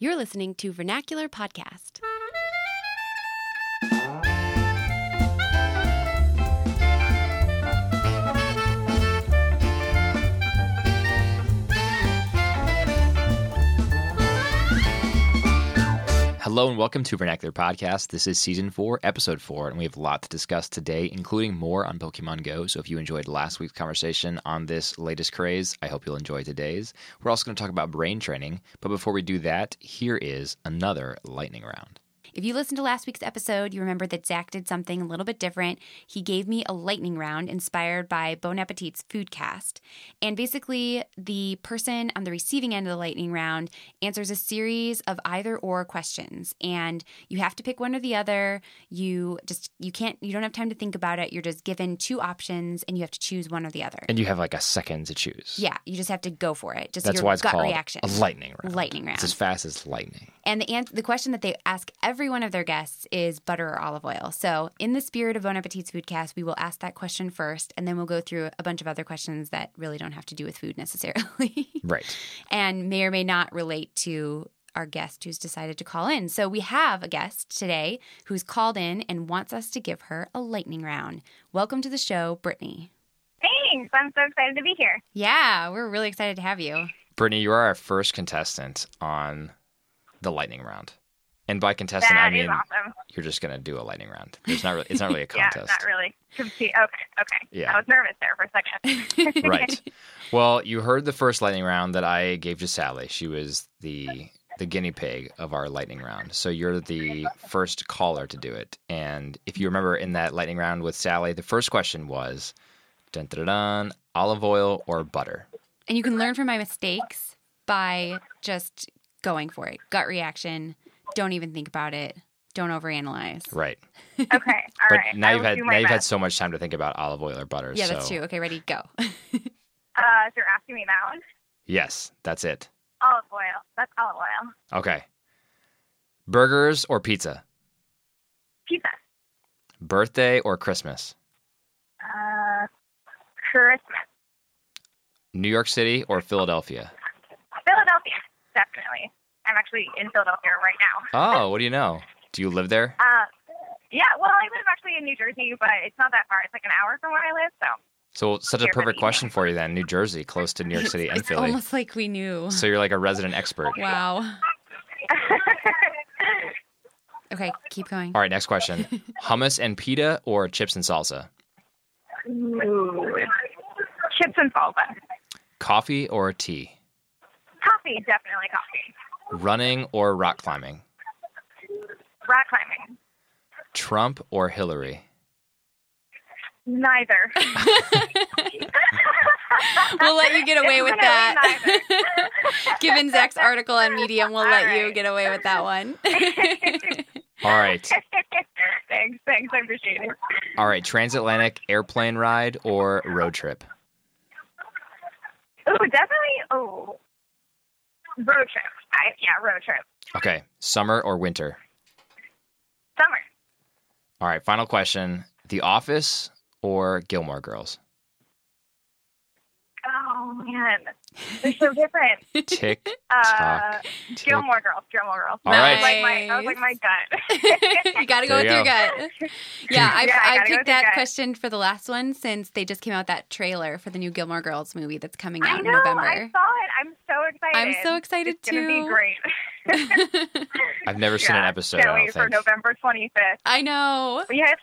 You're listening to Vernacular Podcast. Hello and welcome to Vernacular Podcast. This is season four, episode four, and we have a lot to discuss today, including more on Pokemon Go. So if you enjoyed last week's conversation on this latest craze, I hope you'll enjoy today's. We're also going to talk about brain training, but before we do that, here is another lightning round. If you listened to last week's episode, you remember that Zach did something a little bit different. He gave me a lightning round inspired by Bon Appetit's Foodcast. And basically, the person on the receiving end of the lightning round answers a series of either or questions. And you have to pick one or the other. You just, you can't, you don't have time to think about it. You're just given two options and you have to choose one or the other. And you have like a second to choose. yeah, you just have to go for it. Just That's your why it's gut called reaction. a lightning round. Lightning round. It's as fast as lightning. And the an- the question that they ask every one of their guests is butter or olive oil. So, in the spirit of Bon Appetit's Foodcast, we will ask that question first, and then we'll go through a bunch of other questions that really don't have to do with food necessarily, Right. and may or may not relate to our guest who's decided to call in. So, we have a guest today who's called in and wants us to give her a lightning round. Welcome to the show, Brittany. Thanks. I'm so excited to be here. Yeah, we're really excited to have you. Brittany, you are our first contestant on the lightning round. And by contestant, That I mean awesome. you're just going to do a lightning round. It's not really, it's not really a Yeah, contest. not really. Compete. Okay, okay. Yeah. I was nervous there for a second. right. Well, you heard the first lightning round that I gave to Sally. She was the the guinea pig of our lightning round. So you're the first caller to do it. And if you remember in that lightning round with Sally, the first question was dun, dun, dun, dun, olive oil or butter. And you can learn from my mistakes by just going for it. Gut reaction. Don't even think about it. Don't overanalyze. Right. Okay, all right. But now I you've had now my you've had so much time to think about olive oil or butter. Yeah, that's true. Okay, ready, go. Uh, so you're asking me that one? Yes, that's it. Olive oil. That's olive oil. Okay. Burgers or pizza? Pizza. Birthday or Christmas? Uh, Christmas. New York City or Philadelphia? Philadelphia. Definitely. I'm actually in Philadelphia right now. Oh, what do you know? Do you live there? Uh, yeah. Well, I live actually in New Jersey, but it's not that far. It's like an hour from where I live. So So such a perfect question for you then. New Jersey, close to New York City and it's Philly. almost like we knew. So you're like a resident expert. Wow. Okay, keep going. All right, next question. Hummus and pita or chips and salsa? Ooh. chips and salsa. Coffee or tea? Coffee. Definitely coffee. Running or rock climbing? Rock climbing. Trump or Hillary? Neither. We'll let you get away with that. Given Zach's article on Medium, we'll All let you get away with that one. All right. thanks, thanks. I appreciate it. All right, transatlantic airplane ride or road trip? Oh, definitely. Oh, road trip. I, yeah, road trip. Okay, summer or winter? Summer. All right, final question. The Office or Gilmore Girls? Oh man, they're so different. Tick, Uh, tock, tick. Gilmore Girls. Gilmore Girls. All that right. Was like my, that was like my gut. you got to go with you your go. gut. Yeah, I, Yeah, I I, picked that question for the last one since they just came out that trailer for the new Gilmore Girls movie that's coming I out know. in November. I saw it. I'm so excited. I'm so excited it's gonna be great. I've never seen an episode. Can't wait for. November 25th. I know. But you have,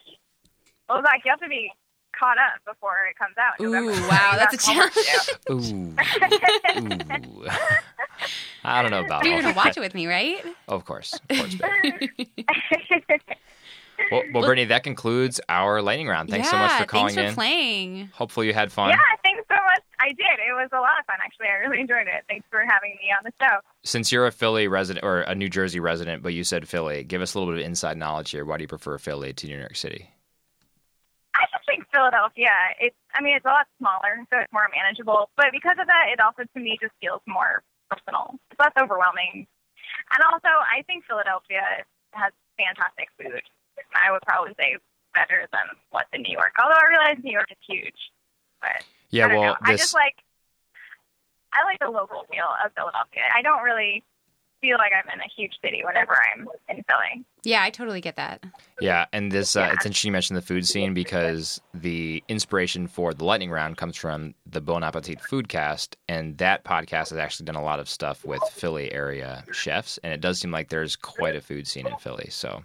well, Zach, you have to be caught up before it comes out. in Ooh, November. wow, You that's a got homework to do. Ooh. Ooh. I don't know about You're gonna that. watch it with me, right? Of course. Of course. Well, well, Brittany, that concludes our lightning round. Thanks so much for calling thanks for in. playing. Hopefully you had fun. yeah, thanks so much. I did. It was a lot of fun, actually. I really enjoyed it. Thanks for having me on the show. Since you're a Philly resident or a New Jersey resident, but you said Philly, give us a little bit of inside knowledge here. Why do you prefer Philly to New York City? I just think Philadelphia, it's, I mean, it's a lot smaller, so it's more manageable. But because of that, it also, to me, just feels more personal. It's less overwhelming. And also, I think Philadelphia has fantastic food. I would probably say better than what's in New York. Although I realize New York is huge. But Yeah, I well, know. I just like I like the local feel of Philadelphia. I don't really feel like I'm in a huge city whenever I'm in Philly. Yeah, I totally get that. Yeah, and this uh, Yeah. it's interesting you mentioned the food scene because the inspiration for the lightning round comes from the Bon Appetit Foodcast, and that podcast has actually done a lot of stuff with Philly area chefs, and it does seem like there's quite a food scene in Philly. So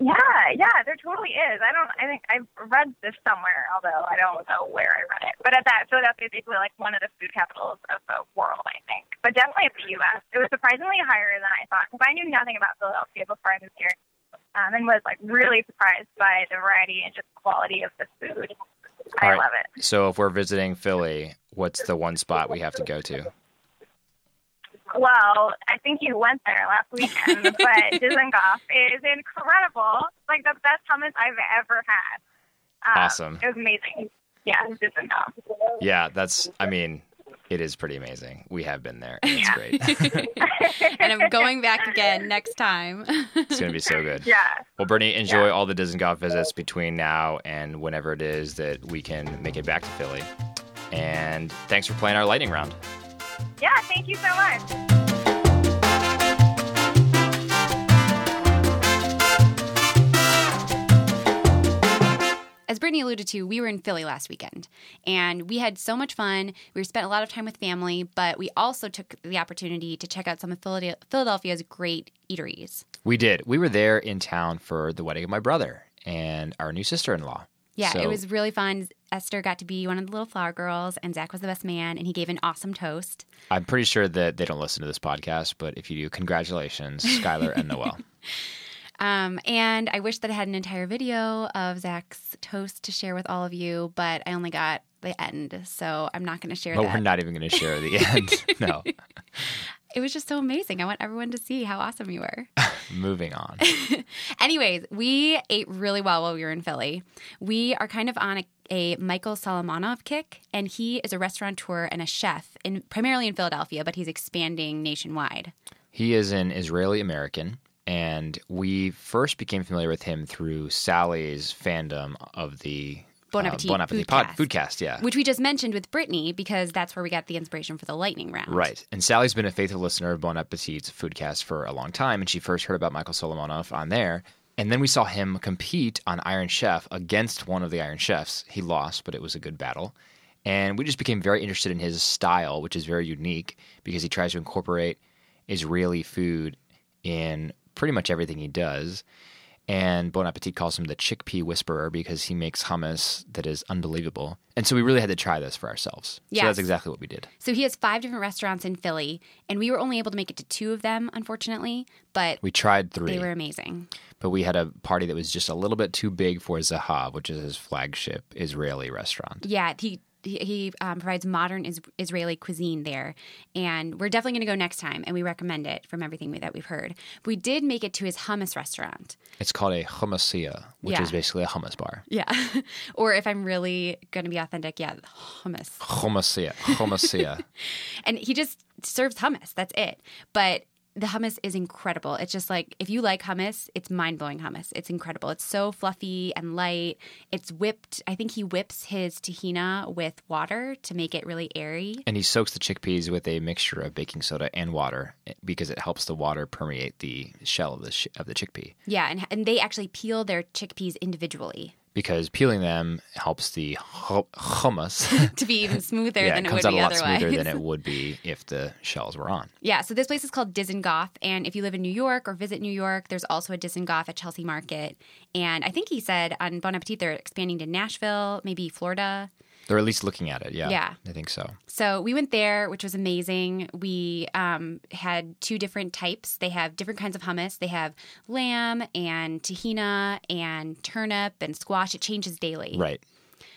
Yeah, yeah, there totally is. I don't. I think I've read this somewhere, although I don't know where I read it. But at that Philadelphia is basically like one of the food capitals of the world, I think. But definitely in the U.S. It was surprisingly higher than I thought because I knew nothing about Philadelphia before I moved here, um, and was like really surprised by the variety and just quality of the food. All I right. love it. so if we're visiting Philly, what's the one spot we have to go to? Well, I think you went there last weekend, but Dizengoff is incredible. Like the best hummus I've ever had. Um, Awesome. It was amazing. Yeah, Dizengoff. Yeah, that's I mean, it is pretty amazing. We have been there. And it's Yeah. great. And I'm going back again next time. it's gonna be so good. Yeah. Well, Bernie, enjoy Yeah. all the Dizengoff visits between now and whenever it is that we can make it back to Philly. And thanks for playing our lightning round. Yeah, thank you so much. As Brittany alluded to, we were in Philly last weekend and we had so much fun. We spent a lot of time with family, but we also took the opportunity to check out some of Philadelphia's great eateries. We did. We were there in town for the wedding of my brother and our new sister in law. Yeah, So- it was really fun. Esther got to be one of the little flower girls, and Zach was the best man, and he gave an awesome toast. I'm pretty sure that they don't listen to this podcast, but if you do, congratulations, Skylar and Noel. Um, and I wish that I had an entire video of Zach's toast to share with all of you, but I only got the end, so I'm not going to share But that. we're not even going to share the end. No. It was just so amazing. I want everyone to see how awesome you were. Moving on. Anyways, we ate really well while we were in Philly. We are kind of on a, a Michael Solomonov kick, and he is a restaurateur and a chef, in, primarily in Philadelphia, but he's expanding nationwide. He is an Israeli American, and we first became familiar with him through Sally's fandom of the Bon uh, Appetit bon Appetit Foodcast. pod, Foodcast. Yeah, Which we just mentioned with Brittany because that's where we got the inspiration for the lightning round. right. And Sally's been a faithful listener of Bon Appetit's Foodcast for a long time, and she first heard about Michael Solomonov on there. And then we saw him compete on Iron Chef against one of the Iron Chefs. He lost, but it was a good battle. And we just became very interested in his style, which is very unique because he tries to incorporate Israeli food in pretty much everything he does. And Bon Appetit calls him the chickpea whisperer because he makes hummus that is unbelievable. And so we really had to try this for ourselves. So that's exactly what we did. So he has five different restaurants in Philly, and we were only able to make it to two of them, unfortunately, but We tried three, they were amazing. but we had a party that was just a little bit too big for Zahav, which is his flagship Israeli restaurant. Yeah, he he, he um, provides modern is- Israeli cuisine there, and we're definitely going to go next time, and we recommend it from everything we, that we've heard. We did make it to his hummus restaurant. It's called a hummusia, which Yeah. is basically a hummus bar. Yeah, or if I'm really going to be authentic, yeah, hummus. Hummusia, hummusia. And he just serves hummus. That's it. But the hummus is incredible. It's just like if you like hummus, it's mind blowing hummus. It's incredible. It's so fluffy and light. It's whipped. I think he whips his tahina with water to make it really airy. and he soaks the chickpeas with a mixture of baking soda and water eh, because it helps the water permeate the shell of the sh- of the chickpea. Yeah, and, and they actually peel their chickpeas individually Because peeling them helps the hummus to be even smoother yeah, than it it, comes would out be a lot otherwise. smoother than it would be if the shells were on. Yeah, so this place is called Dizengoff, and if you live in New York or visit New York, there's also a Dizengoff at Chelsea Market. And I think he said on Bon Appetit they're expanding to Nashville, maybe Florida. They're at least looking at it. Yeah, Yeah. I think so. So we went there, which was amazing. We um, had two different types. They have different kinds of hummus. They have lamb and tahina and turnip and squash. It changes daily. Right.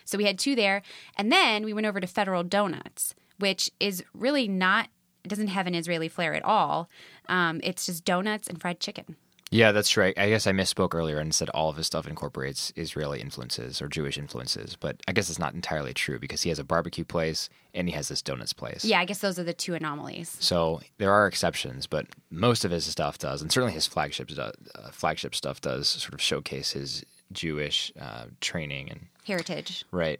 So we had two there. And then we went over to Federal Donuts, which is really not, doesn't have an Israeli flair at all. Um, it's just donuts and fried chicken. Yeah, that's right. I guess I misspoke earlier and said all of his stuff incorporates Israeli influences or Jewish influences, but I guess it's not entirely true because he has a barbecue place and he has this donuts place. Yeah, I guess those are the two anomalies. So there are exceptions, but most of his stuff does, and certainly his flagship do- uh, flagship stuff does sort of showcase his Jewish uh, training and Heritage. right.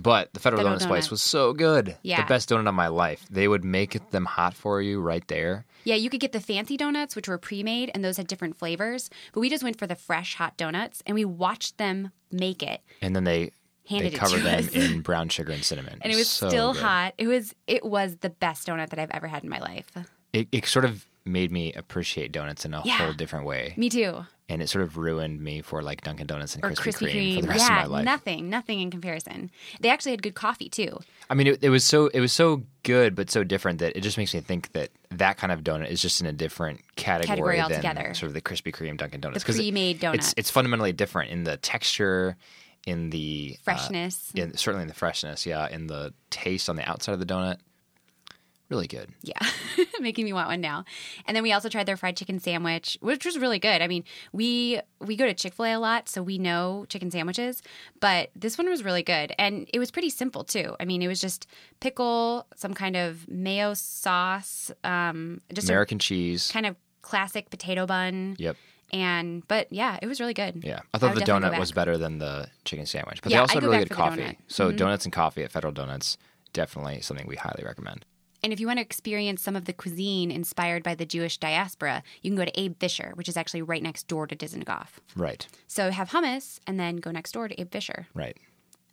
But the Federal, Federal Donuts place was so good. Yeah. The best donut of my life. They would make them hot for you right there. Yeah, you could get the fancy donuts, which were pre made, and those had different flavors. But we just went for the fresh hot donuts and we watched them make it. And then they Handed they covered them us. in brown sugar and cinnamon. And it was So still good. hot. It was it was the best donut that I've ever had in my life. It, it sort of made me appreciate donuts in a Yeah. whole different way. Me too. And it sort of ruined me for like Dunkin' Donuts and Or Krispy, Krispy Kreme, Kreme. for the rest yeah, of my life. nothing, nothing in comparison. They actually had good coffee too. I mean, it, it was so it was so good, but so different that it just makes me think that that kind of donut is just in a different category, Category than altogether. sort of the Krispy Kreme Dunkin' Donuts. The pre-made It's donuts. it's fundamentally different in the texture, in the uh, Freshness. in, certainly in the freshness, yeah, in the taste on the outside of the donut. Really good. Yeah, making me want one now. And then we also tried their fried chicken sandwich, which was really good. I mean, we we go to Chick Fil A a lot, so we know chicken sandwiches. But this one was really good, and it was pretty simple too. I mean, it was just pickle, some kind of mayo sauce, um, just American cheese. kind of classic potato bun, Yep. and but yeah, it was really good. Yeah, I thought would the donut was better than the chicken sandwich, but Yeah, they also I'd had really good coffee. donut. Mm-hmm. So donuts and coffee at Federal Donuts definitely something we highly recommend. And if you want to experience some of the cuisine inspired by the Jewish diaspora, you can go to Abe Fisher, which is actually right next door to Dizengoff. Right, So have hummus and then go next door to Abe Fisher. right.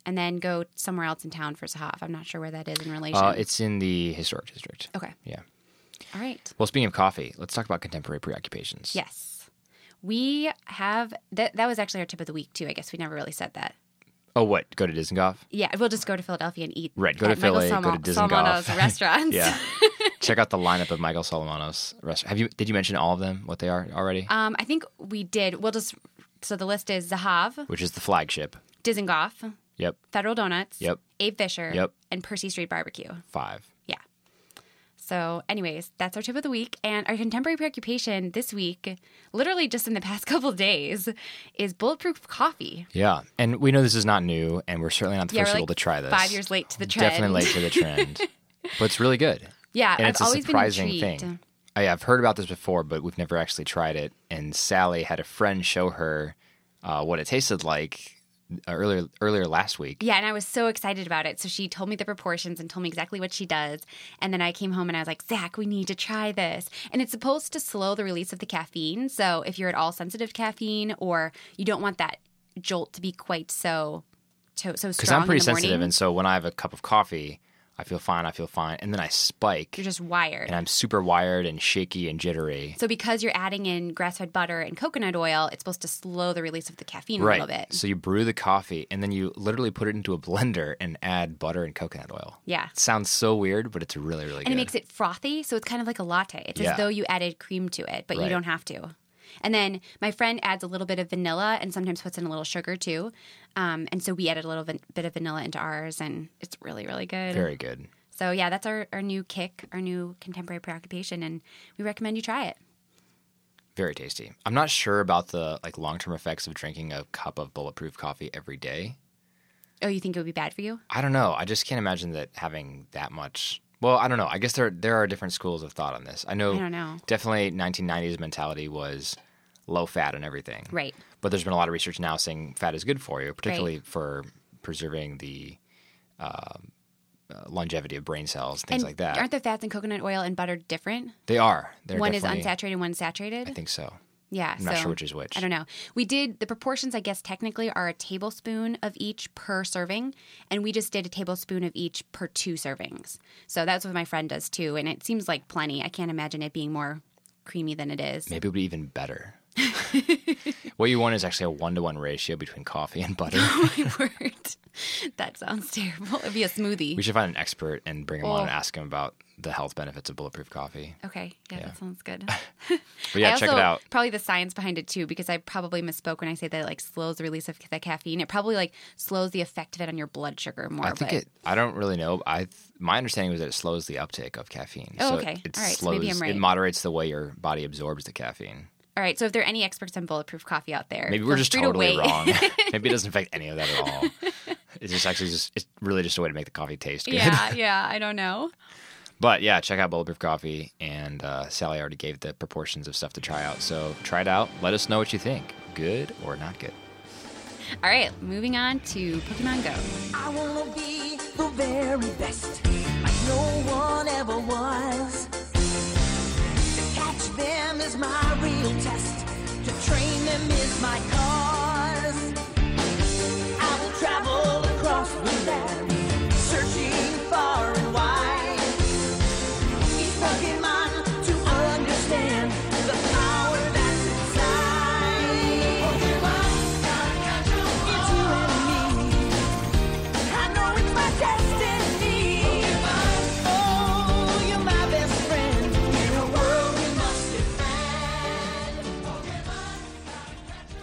and then go somewhere else in town for Zahav. I'm not sure where that is in relation. Uh, it's in the historic district. okay. Yeah. All right. Well, speaking of coffee, let's talk about contemporary preoccupations. Yes. We have that. That was actually our tip of the week too. I guess we never really said that. Oh, what? Go to Dizengoff? Yeah, we'll just go to Philadelphia and eat. Right, go to Philly, go to Salmo- Dizengoff. Restaurants. Yeah. Check out the lineup of Michael Solomonov's restaurant. Have you? Did you mention all of them? What they are already? Um, I think we did. We'll just. So the list is Zahav, Which is the flagship. Dizengoff, Yep. Federal Donuts, Yep. Abe Fisher, Yep. and Percy Street Barbecue. Five. So, anyways, that's our tip of the week. And our contemporary preoccupation this week, literally just in the past couple days, is bulletproof coffee. Yeah, and we know this is not new, and we're certainly not the Yeah, first people like to try this. five years late to the trend. Definitely late to the trend, but it's really good. Yeah, and I've it's a surprising been thing. I, I've heard about this before, but we've never actually tried it. And Sally had a friend show her uh, what it tasted like Uh, earlier earlier last week. Yeah, and I was so excited about it. So she told me the proportions and told me exactly what she does. And then I came home and I was like, Zach, we need to try this. And it's supposed to slow the release of the caffeine. So if you're at all sensitive to caffeine or you don't want that jolt to be quite so to, so strong Because I'm pretty the morning, sensitive, and so when I have a cup of coffee, I feel fine. I feel fine, and then I spike, you're just wired. and I'm super wired and shaky and jittery. So because you're adding in grass-fed butter and coconut oil, it's supposed to slow the release of the caffeine a little bit. So you brew the coffee, and then you literally put it into a blender and add butter and coconut oil. Yeah. It sounds so weird, but it's really really good. And it makes it frothy, so it's kind of like a latte. It's Yeah. as though you added cream to it, but you don't have to. And then my friend adds a little bit of vanilla and sometimes puts in a little sugar too. Um, and so we added a little bit bit of vanilla into ours, and it's really, really good. very good. So yeah, that's our, our new kick, our new contemporary preoccupation, and we recommend you try it. Very tasty. I'm not sure about the like long term effects of drinking a cup of bulletproof coffee every day. Oh, you think it would be bad for you? I don't know. I just can't imagine that having that much. Well, I don't know. I guess there there are different schools of thought on this. I know. I don't know. Definitely, 1990s mentality was low fat and everything. Right. But there's been a lot of research now saying fat is good for you, particularly for preserving the um, uh, longevity of brain cells, things and like that. Aren't the fats in coconut oil and butter different? they are. They're one is unsaturated, one's saturated. I think so. Yeah, I'm not sure which is which. I don't know. We did the proportions. I guess technically are a tablespoon of each per serving, and we just did a tablespoon of each per two servings. So that's what my friend does too, and it seems like plenty. I can't imagine it being more creamy than it is. Maybe it would be even better. what you want is actually a one to one ratio between coffee and butter. oh My word, that sounds terrible. It'd be a smoothie. we should find an expert and bring him on and Oh. ask him about the health benefits of bulletproof coffee. Okay, yeah, Yeah. that sounds good. But yeah, I check also- it out. Probably the science behind it too, because I probably misspoke when I say that it like slows the release of the caffeine. It probably like slows the effect of it on your blood sugar more. I think but it. I don't really know. I my understanding was that it slows the uptake of caffeine. Oh, so okay. It All right, so slows. maybe I'm right. It moderates the way your body absorbs the caffeine. All right, so if there are any experts on bulletproof coffee out there, Maybe we're just free to totally wrong. Maybe it doesn't affect any of that at all. It's just actually just. It's really just a way to make the coffee taste good. yeah, yeah, I don't know. But yeah, check out Bulletproof Coffee. And uh, Sally already gave the proportions of stuff to try out. So try it out. Let us know what you think. Good or not good. All right, moving on to Pokemon Go. I wanna be the very best, like no one ever was. To catch them is my real test, to train them is my cause.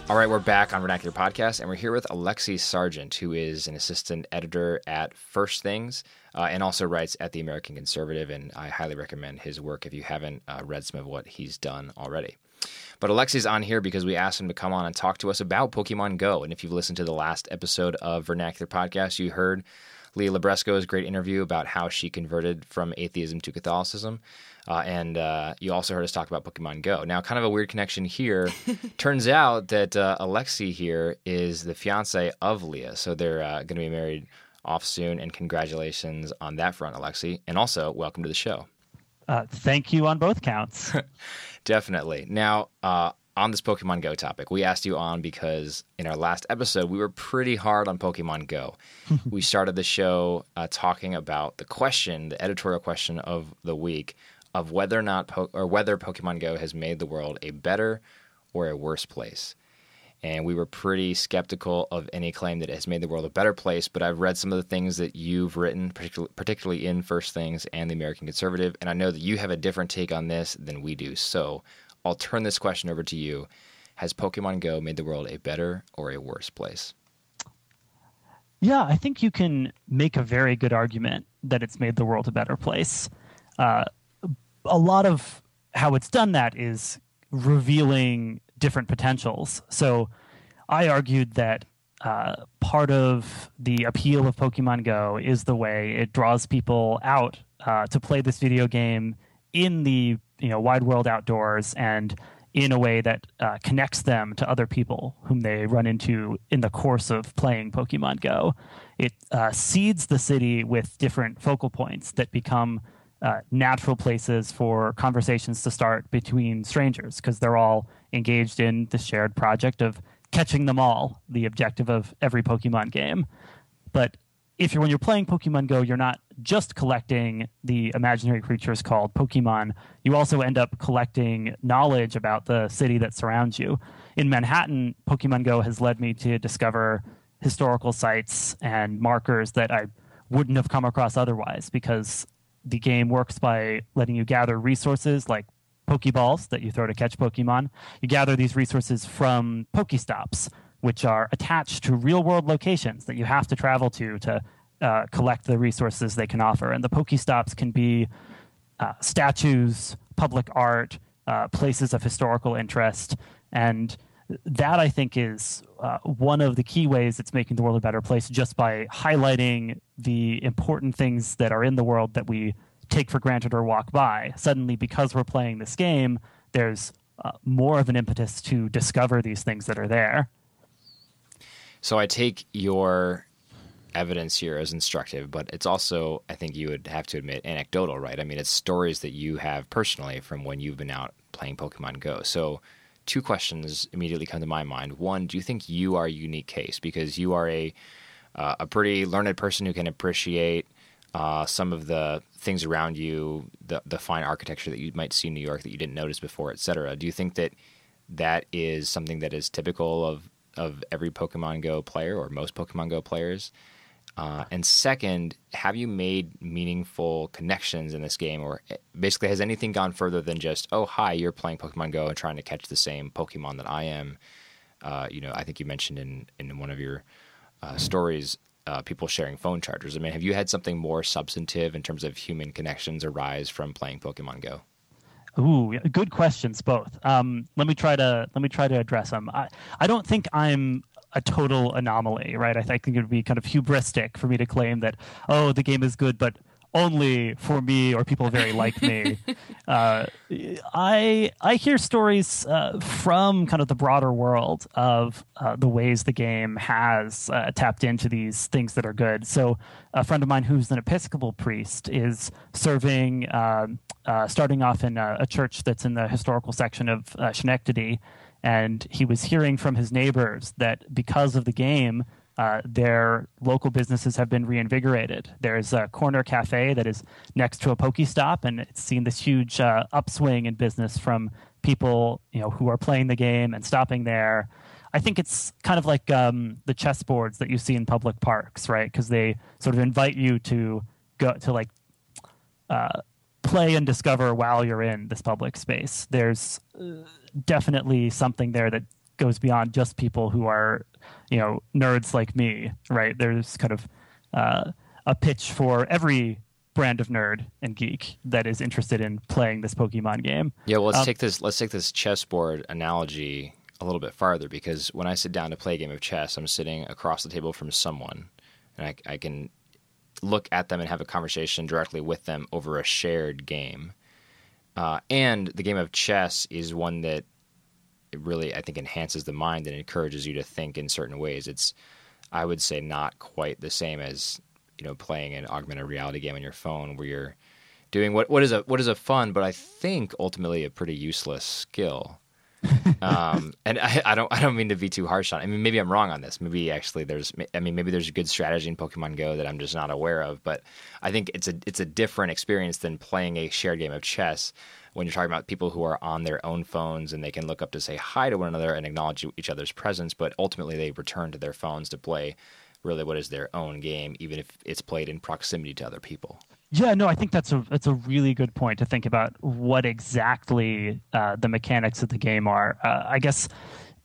All right, we're back on Vernacular Podcast, and we're here with Alexi Sargeant, who is an assistant editor at First Things uh, and also writes at The American Conservative. And I highly recommend his work if you haven't uh, read some of what he's done already. But Alexi's on here because we asked him to come on and talk to us about Pokemon Go. And if you've listened to the last episode of Vernacular Podcast, you heard Leah Libresco's great interview about how she converted from atheism to Catholicism. Uh, and uh, you also heard us talk about Pokemon Go. Now, kind of a weird connection here. Turns out that uh, Alexi here is the fiance of Leah. So they're uh, going to be married off soon. And congratulations on that front, Alexi. And also, welcome to the show. Uh, thank you on both counts. Definitely. Now, uh, on this Pokemon Go topic, we asked you on because in our last episode, we were pretty hard on Pokemon Go. we started the show uh, talking about the question, the editorial question of the week, of whether or not po- or whether Pokemon Go has made the world a better or a worse place. And we were pretty skeptical of any claim that it has made the world a better place. But I've read some of the things that you've written, particularly, in First Things and the American Conservative, and I know that you have a different take on this than we do. So I'll turn this question over to you. Has Pokemon Go made the world a better or a worse place? yeah, I think you can make a very good argument that it's made the world a better place. Uh, a lot of how it's done that is revealing different potentials. So I argued that uh, part of the appeal of Pokemon Go is the way it draws people out uh, to play this video game in the you know wide world outdoors and in a way that uh, connects them to other people whom they run into in the course of playing Pokemon Go. It uh, seeds the city with different focal points that become uh, natural places for conversations to start between strangers because they're all engaged in the shared project of catching them all, the objective of every Pokemon game. But if you're when you're playing Pokemon Go, you're not just collecting the imaginary creatures called Pokemon. You also end up collecting knowledge about the city that surrounds you. In Manhattan, Pokemon Go has led me to discover historical sites and markers that I wouldn't have come across otherwise because the game works by letting you gather resources like Pokeballs that you throw to catch Pokemon. You gather these resources from Pokestops, which are attached to real world locations that you have to travel to to uh, collect the resources they can offer. And the Pokestops can be uh, statues, public art, uh, places of historical interest. And that, I think, is uh, one of the key ways it's making the world a better place just by highlighting the important things that are in the world that we take for granted or walk by. Suddenly, because we're playing this game, there's uh, more of an impetus to discover these things that are there. So I take your evidence here as instructive, but it's also, I think you would have to admit, anecdotal, right? I mean, it's stories that you have personally from when you've been out playing Pokemon Go. So, two questions immediately come to my mind. One, do you think you are a unique case because you are a uh, a pretty learned person who can appreciate uh, some of the things around you, the the fine architecture that you might see in New York that you didn't notice before, et cetera? Do you think that that is something that is typical of of every Pokemon Go player or most Pokemon Go players? Uh, and second, have you made meaningful connections in this game, or basically has anything gone further than just, oh, hi, you're playing Pokemon Go and trying to catch the same Pokemon that I am? Uh, you know, I think you mentioned in in one of your uh, stories uh, people sharing phone chargers. I mean, have you had something more substantive in terms of human connections arise from playing Pokemon Go? Ooh, good questions both. Um, let me try to let me try to address them. I, I don't think I'm a total anomaly, right? I think it would be kind of hubristic for me to claim that oh, the game is good, but only for me or people very like me. uh, I I hear stories uh, from kind of the broader world of uh, the ways the game has uh, tapped into these things that are good. So a friend of mine who's an Episcopal priest is serving, um, uh, starting off in a, a, church that's in the historical section of uh, Schenectady, and he was hearing from his neighbors that because of the game uh, their local businesses have been reinvigorated. There's a corner cafe that is next to a Pokestop, and it's seen this huge uh, upswing in business from people you know who are playing the game and stopping there. I think it's kind of like um, the chessboards that you see in public parks, right? Because they sort of invite you to go to like uh, play and discover while you're in this public space. There's uh, definitely something there that goes beyond just people who are you know nerds like me, right? There's kind of uh, a pitch for every brand of nerd and geek that is interested in playing this Pokemon game. Yeah, well, let's um, take this. Let's take this chessboard analogy a little bit farther because when I sit down to play a game of chess, I'm sitting across the table from someone, and I, I can look at them and have a conversation directly with them over a shared game. Uh, and the game of chess is one that really I think enhances the mind and encourages you to think in certain ways. It's I would say not quite the same as you know playing an augmented reality game on your phone where you're doing what what is a what is a fun but I think ultimately a pretty useless skill. um, and I, I, don't I don't mean to be too harsh on. It. I mean maybe I'm wrong on this. Maybe actually there's I mean maybe there's a good strategy in Pokemon Go that I'm just not aware of. But I think it's a it's a different experience than playing a shared game of chess when you're talking about people who are on their own phones and they can look up to say hi to one another and acknowledge each other's presence, but ultimately they return to their phones to play really what is their own game, even if it's played in proximity to other people. Yeah, no, I think that's a that's a really good point to think about what exactly uh, the mechanics of the game are. Uh, I guess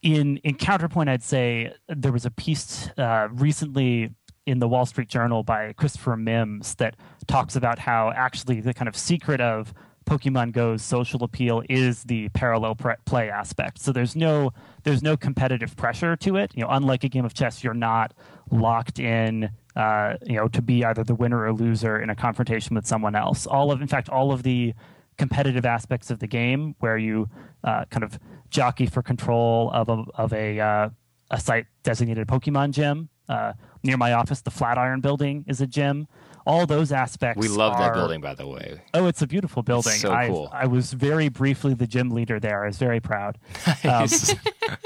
in in counterpoint, I'd say there was a piece uh, recently in the Wall Street Journal by Christopher Mims that talks about how actually the kind of secret of Pokemon Go's social appeal is the parallel pre- play aspect. So there's no there's no competitive pressure to it. You know, unlike a game of chess, you're not locked in. Uh, you know, to be either the winner or loser in a confrontation with someone else. All of, in fact, all of the competitive aspects of the game, where you uh, kind of jockey for control of a of a uh, a site designated Pokemon gym. Uh, near my office, the Flatiron Building is a gym all those aspects. We love are, that building, by the way. Oh, it's a beautiful building. It's so I, cool. I was very briefly the gym leader there. I was very proud. Nice. Um,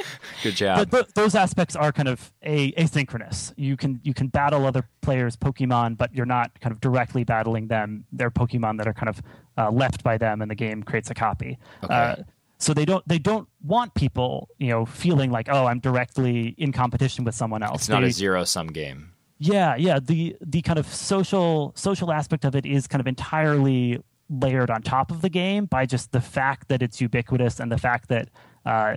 Good job. But those aspects are kind of a, asynchronous. You can you can battle other players' Pokemon, but you're not kind of directly battling them. They're Pokemon that are kind of uh, left by them, and the game creates a copy. Okay. Uh, so they don't they don't want people you know feeling like oh I'm directly in competition with someone else. It's not they, a zero sum game. Yeah, yeah. The the kind of social social aspect of it is kind of entirely layered on top of the game by just the fact that it's ubiquitous and the fact that uh,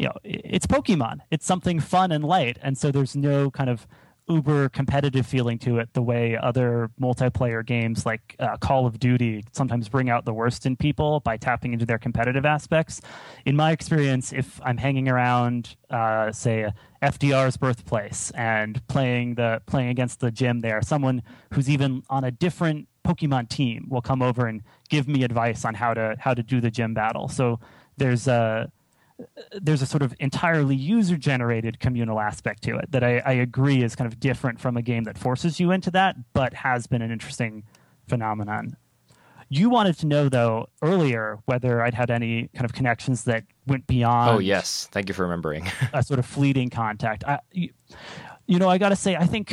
you know it's Pokemon. It's something fun and light, and so there's no kind of uber competitive feeling to it the way other multiplayer games like uh, Call of Duty sometimes bring out the worst in people by tapping into their competitive aspects. In my experience, if I'm hanging around, uh, say, FDR's birthplace and playing the playing against the gym there, someone who's even on a different Pokemon team will come over and give me advice on how to how to do the gym battle. So there's a there's a sort of entirely user generated communal aspect to it that I, I, agree is kind of different from a game that forces you into that, but has been an interesting phenomenon. You wanted to know, though, earlier whether I'd had any kind of connections that went beyond. Oh, yes. Thank you for remembering. a sort of fleeting contact. I, you, you know, I got to say, I think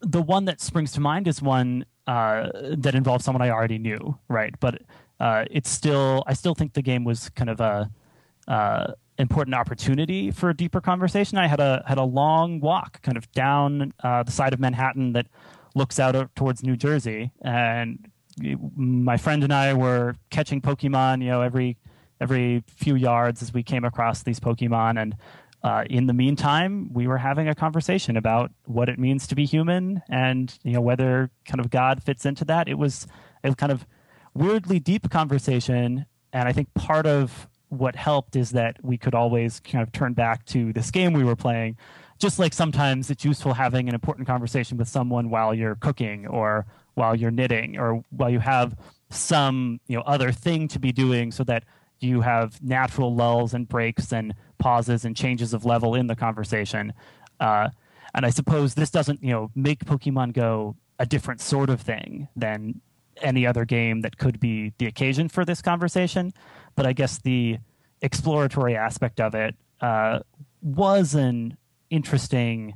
the one that springs to mind is one uh, that involves someone I already knew, right? But uh, it's still I still think the game was kind of a uh, important opportunity for a deeper conversation. I had a had a long walk kind of down uh, the side of Manhattan that looks out towards New Jersey, and my friend and I were catching Pokemon, you know, every every few yards as we came across these Pokemon, and uh, in the meantime, we were having a conversation about what it means to be human, and you know whether kind of God fits into that. It was it kind of weirdly deep conversation. And I think part of what helped is that we could always kind of turn back to this game we were playing just like sometimes it's useful having an important conversation with someone while you're cooking or while you're knitting or while you have some you know other thing to be doing so that you have natural lulls and breaks and pauses and changes of level in the conversation uh, and i suppose this doesn't you know make pokemon go a different sort of thing than any other game that could be the occasion for this conversation but i guess the exploratory aspect of it uh, was an interesting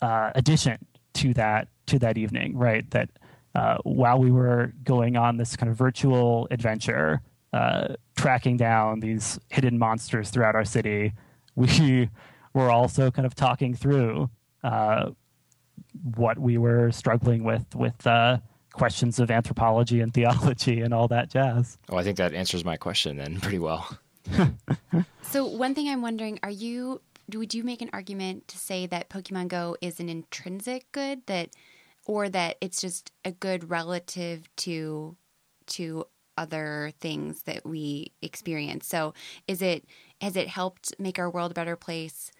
uh, addition to that to that evening, right? That uh, while we were going on this kind of virtual adventure, uh, tracking down these hidden monsters throughout our city, we were also kind of talking through uh, what we were struggling with with uh, questions of anthropology and theology and all that jazz. Oh, I think that answers my question then pretty well. so one thing I'm wondering, are you would you make an argument to say that Pokemon Go is an intrinsic good that or that it's just a good relative to to other things that we experience. So is it has it helped make our world a better place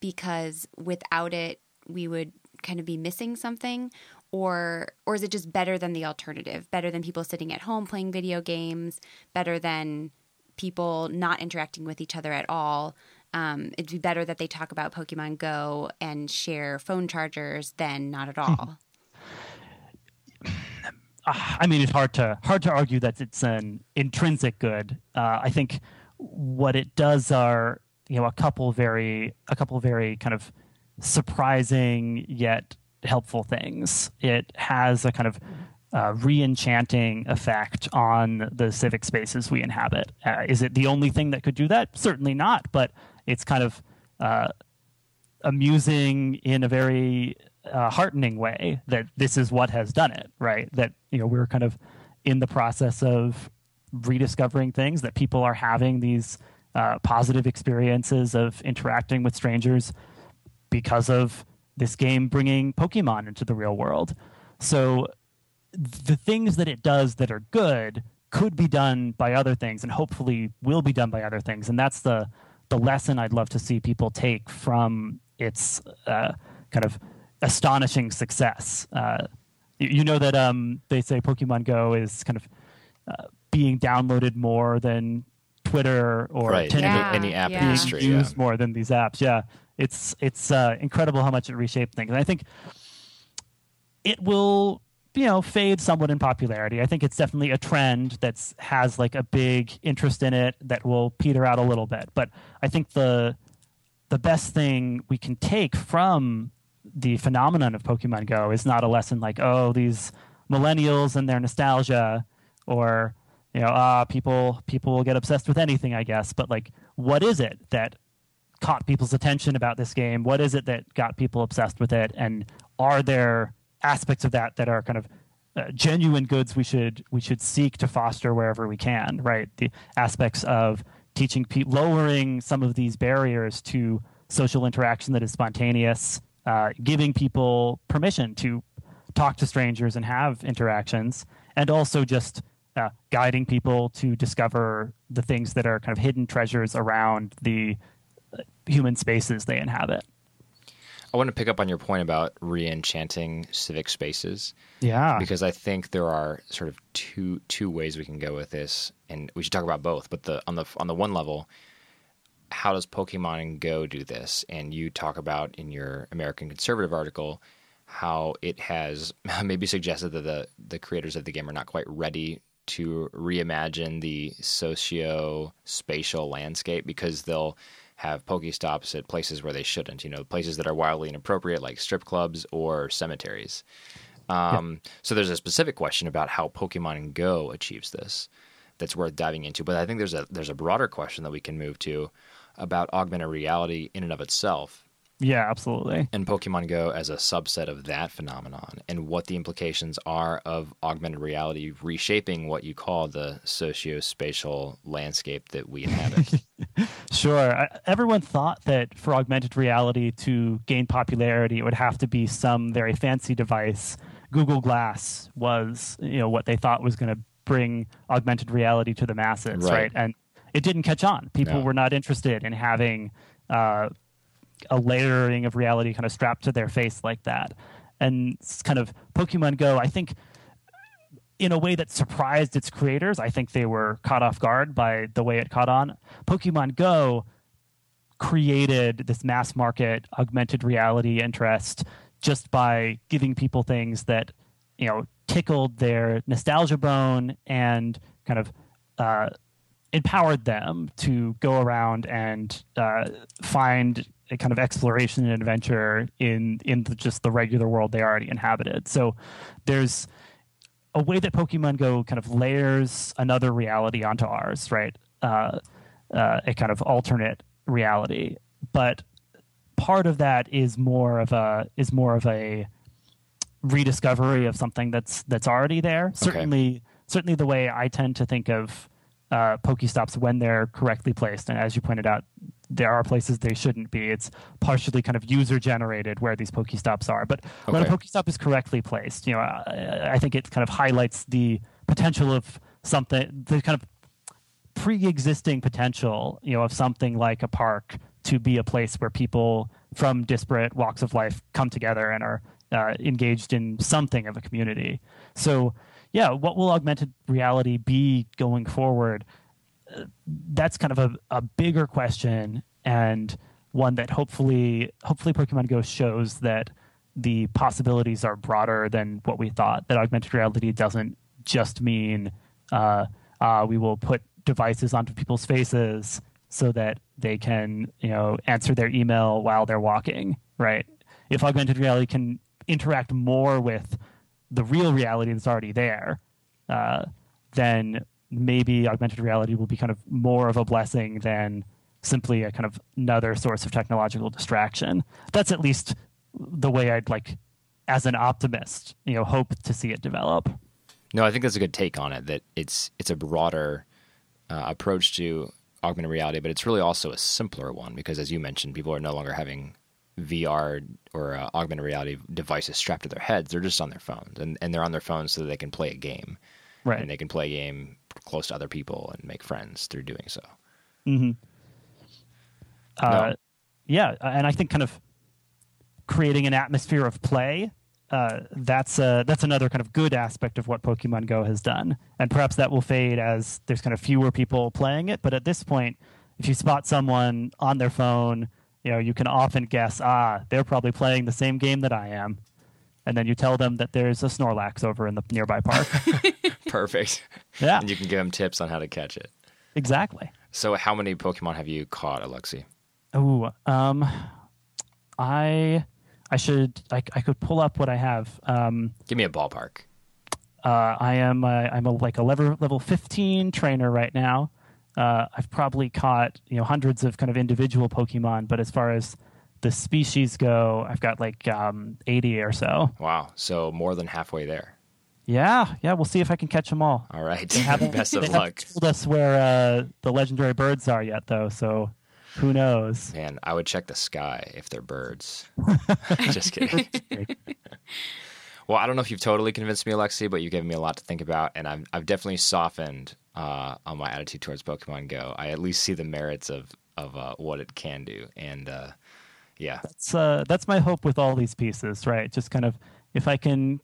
because without it we would kind of be missing something or or is it just better than the alternative? Better than people sitting at home playing video games, better than people not interacting with each other at all um, it'd be better that they talk about Pokemon Go and share phone chargers than not at all. I mean, it's hard to hard to argue that it's an intrinsic good. Uh, I think what it does are you know a couple very a couple very kind of surprising yet helpful things. It has a kind of uh, re-enchanting effect on the civic spaces we inhabit. Uh, is it the only thing that could do that? Certainly not. But it's kind of uh, amusing in a very uh, heartening way that this is what has done it, right? That you know we're kind of in the process of rediscovering things that people are having these uh, positive experiences of interacting with strangers because of this game bringing Pokemon into the real world. So the things that it does that are good could be done by other things and hopefully will be done by other things and that's the the lesson I'd love to see people take from its uh, kind of astonishing success. Uh, you, you, know that um, they say Pokemon Go is kind of uh, being downloaded more than Twitter or right. Tinder. Yeah. Any app yeah. history, used yeah. more than these apps. Yeah, it's it's uh, incredible how much it reshaped things. And I think it will you know fade somewhat in popularity. I think it's definitely a trend that's has like a big interest in it that will peter out a little bit. But I think the the best thing we can take from the phenomenon of Pokemon Go is not a lesson like oh these millennials and their nostalgia or you know ah people people will get obsessed with anything I guess but like what is it that caught people's attention about this game? What is it that got people obsessed with it? And are there aspects of that that are kind of uh, genuine goods we should we should seek to foster wherever we can right? The aspects of teaching people lowering some of these barriers to social interaction that is spontaneous uh, giving people permission to talk to strangers and have interactions and also just uh, guiding people to discover the things that are kind of hidden treasures around the human spaces they inhabit I want to pick up on your point about re-enchanting civic spaces. Yeah, because I think there are sort of two two ways we can go with this, and we should talk about both. But the on the on the one level, how does Pokemon Go do this? And you talk about in your American Conservative article how it has maybe suggested that the the creators of the game are not quite ready to reimagine the socio-spatial landscape because they'll have Pokestops at places where they shouldn't. You know, places that are wildly inappropriate, like strip clubs or cemeteries. Um, yeah. So there's a specific question about how Pokemon Go achieves this that's worth diving into. But I think there's a there's a broader question that we can move to about augmented reality in and of itself yeah, absolutely. And Pokemon Go as a subset of that phenomenon, and what the implications are of augmented reality reshaping what you call the socio-spatial landscape that we inhabit. sure. Everyone thought that for augmented reality to gain popularity, it would have to be some very fancy device. Google Glass was, you know, what they thought was going to bring augmented reality to the masses, right? right? And it didn't catch on. People no. were not interested in having. Uh, a layering of reality kind of strapped to their face like that. And it's kind of Pokemon Go, I think in a way that surprised its creators. I think they were caught off guard by the way it caught on. Pokemon Go created this mass market augmented reality interest just by giving people things that you know tickled their nostalgia bone and kind of uh, empowered them to go around and uh, find kind of exploration and adventure in in the, just the regular world they already inhabited. So there's a way that Pokemon Go kind of layers another reality onto ours, right? Uh, uh, a kind of alternate reality, but part of that is more of a is more of a rediscovery of something that's that's already there. Okay. Certainly, certainly the way I tend to think of uh, Pokestops when they're correctly placed, and as you pointed out, there are places they shouldn't be. It's partially kind of user generated where these Pokestops are. But okay. when a Pokestop is correctly placed, you know, I, I, think it kind of highlights the potential of something, the kind of pre-existing potential, you know, of something like a park to be a place where people from disparate walks of life come together and are uh, engaged in something of a community. So, yeah, what will augmented reality be going forward? That's kind of a, a bigger question and one that hopefully hopefully Pokemon Go shows that the possibilities are broader than what we thought. That augmented reality doesn't just mean uh, uh, we will put devices onto people's faces so that they can you know answer their email while they're walking. Right? If augmented reality can interact more with the real reality that's already there, uh, then maybe augmented reality will be kind of more of a blessing than simply a kind of another source of technological distraction. That's at least the way I'd like, as an optimist, you know, hope to see it develop. No, I think that's a good take on it. That it's it's a broader uh, approach to augmented reality, but it's really also a simpler one because, as you mentioned, people are no longer having VR or uh, augmented reality devices strapped to their heads. They're just on their phones, and, and they're on their phones so that they can play a game. Right. And they can play a game close to other people and make friends through doing so. Mm-hmm. Uh, no. Yeah, and I think kind of creating an atmosphere of play. Uh, that's uh, that's another kind of good aspect of what Pokemon Go has done, and perhaps that will fade as there's kind of fewer people playing it. But at this point, if you spot someone on their phone, you know you can often guess, ah, they're probably playing the same game that I am, and then you tell them that there's a Snorlax over in the nearby park. Perfect. Yeah. And you can give them tips on how to catch it. Exactly. So, how many Pokemon have you caught, Alexi? Oh, um, I, I should, I, I could pull up what I have. Um, give me a ballpark. Uh, I am, uh, I'm a, like a level level 15 trainer right now. Uh, I've probably caught you know hundreds of kind of individual Pokemon, but as far as the species go, I've got like um, 80 or so. Wow. So more than halfway there. Yeah, yeah. We'll see if I can catch them all. All right. Best of they luck. Haven't told us where uh, the legendary birds are yet, though. So who knows? Man, I would check the sky if they're birds. Just kidding. well, I don't know if you've totally convinced me, Alexi, but you've given me a lot to think about, and I've I've definitely softened uh, on my attitude towards Pokemon Go. I at least see the merits of of uh, what it can do, and uh, yeah, that's uh, that's my hope with all these pieces, right? Just kind of if I can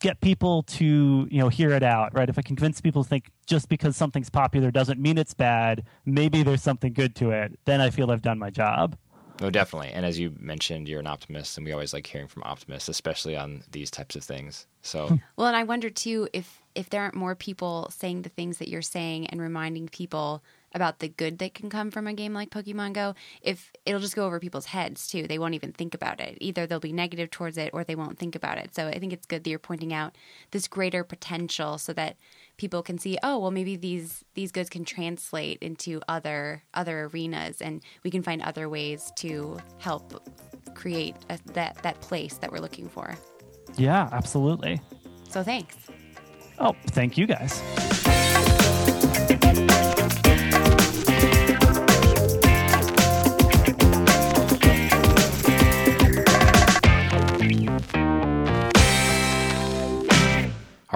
get people to you know hear it out, right? If I can convince people to think just because something's popular doesn't mean it's bad, maybe there's something good to it, then I feel I've done my job. No, definitely. And as you mentioned, you're an optimist, and we always like hearing from optimists, especially on these types of things. So, hmm. well, and I wonder too if if there aren't more people saying the things that you're saying and reminding people about the good that can come from a game like Pokemon Go, if it'll just go over people's heads too. They won't even think about it. Either they'll be negative towards it or they won't think about it. So I think it's good that you're pointing out this greater potential so that people can see, oh, well maybe these these goods can translate into other other arenas and we can find other ways to help create a, that that place that we're looking for. Yeah, absolutely. So thanks. Oh, thank you guys.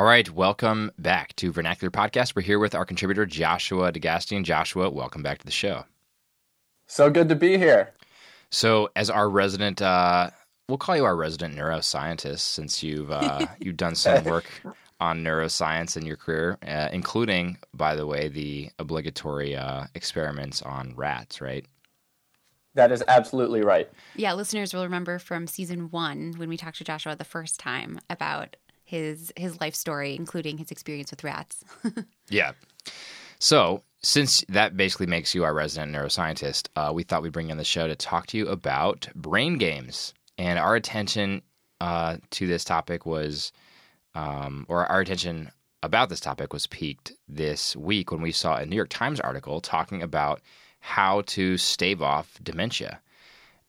All right, welcome back to Vernacular Podcast. We're here with our contributor Joshua DeGastian. Joshua, welcome back to the show. So good to be here. So, as our resident, uh, we'll call you our resident neuroscientist, since you've uh, you've done some work on neuroscience in your career, uh, including, by the way, the obligatory uh, experiments on rats, right? That is absolutely right. Yeah, listeners will remember from season one when we talked to Joshua the first time about his his life story, including his experience with rats. Yeah. So, since that basically makes you our resident neuroscientist, uh, we thought we'd bring you on the show to talk to you about brain games. And our attention uh, to this topic was, um, or our attention about this topic was peaked this week when we saw a New York Times article talking about how to stave off dementia.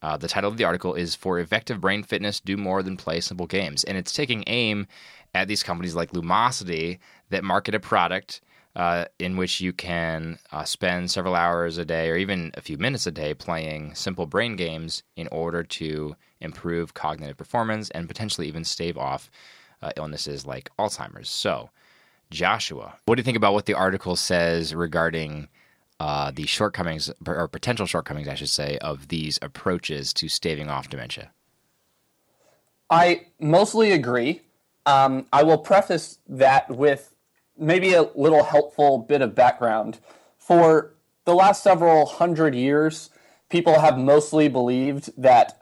Uh, the title of the article is For Effective Brain Fitness, Do More Than Play Simple Games. And it's taking aim at these companies like Lumosity that market a product uh, in which you can uh, spend several hours a day or even a few minutes a day playing simple brain games in order to improve cognitive performance and potentially even stave off uh, illnesses like Alzheimer's. So, Joshua, what do you think about what the article says regarding uh, the shortcomings or potential shortcomings, I should say, of these approaches to staving off dementia? I mostly agree. Um, I will preface that with maybe a little helpful bit of background. For the last several hundred years, people have mostly believed that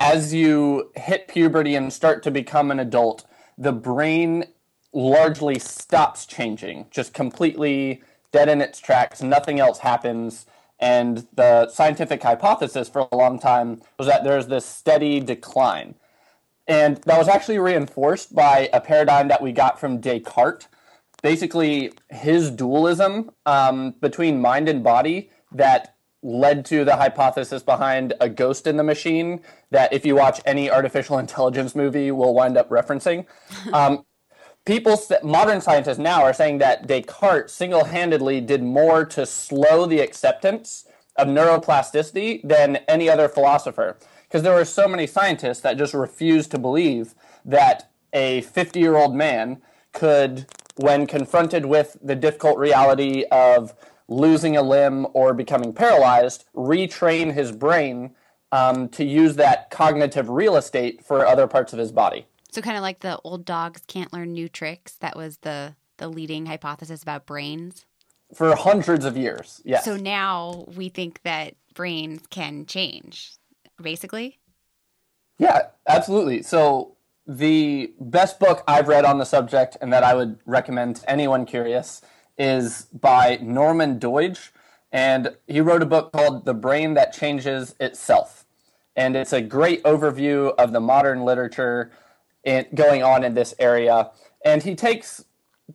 as you hit puberty and start to become an adult, the brain largely stops changing, just completely dead in its tracks. Nothing else happens. And the scientific hypothesis for a long time was that there's this steady decline. And that was actually reinforced by a paradigm that we got from Descartes. Basically, his dualism um, between mind and body that led to the hypothesis behind a ghost in the machine that if you watch any artificial intelligence movie will wind up referencing. Um, people, modern scientists now are saying that Descartes single-handedly did more to slow the acceptance of neuroplasticity than any other philosopher. Because there were so many scientists that just refused to believe that a 50-year-old man could, when confronted with the difficult reality of losing a limb or becoming paralyzed, retrain his brain um, to use that cognitive real estate for other parts of his body. So kind of like the old dogs can't learn new tricks. That was the the leading hypothesis about brains. For hundreds of years, yes. So now we think that brains can change, basically. Yeah, absolutely. So the best book I've read on the subject and that I would recommend to anyone curious is by Norman Doidge. And he wrote a book called The Brain That Changes Itself. And it's a great overview of the modern literature in, going on in this area. And he takes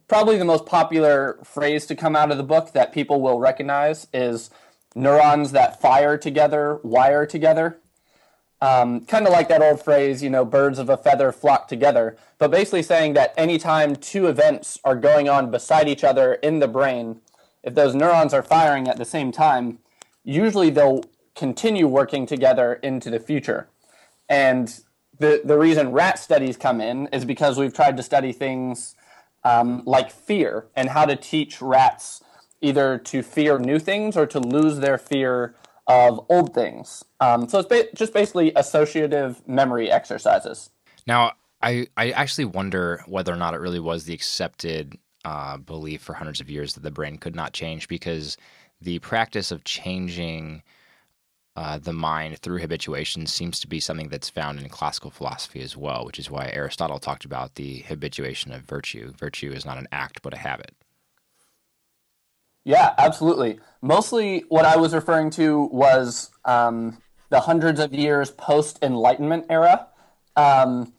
probably the most popular phrase to come out of the book that people will recognize is neurons that fire together wire together. Um, kind of like that old phrase, you know, birds of a feather flock together, but basically saying that anytime two events are going on beside each other in the brain, if those neurons are firing at the same time, usually they'll continue working together into the future. And the, the reason rat studies come in is because we've tried to study things um, like fear and how to teach rats either to fear new things or to lose their fear of old things. Um, so it's ba- just basically associative memory exercises. Now, I, I actually wonder whether or not it really was the accepted uh, belief for hundreds of years that the brain could not change because the practice of changing uh, the mind through habituation seems to be something that's found in classical philosophy as well, which is why Aristotle talked about the habituation of virtue. Virtue is not an act, but a habit. Yeah, absolutely. Mostly what I was referring to was um, the hundreds of years post Enlightenment era, um,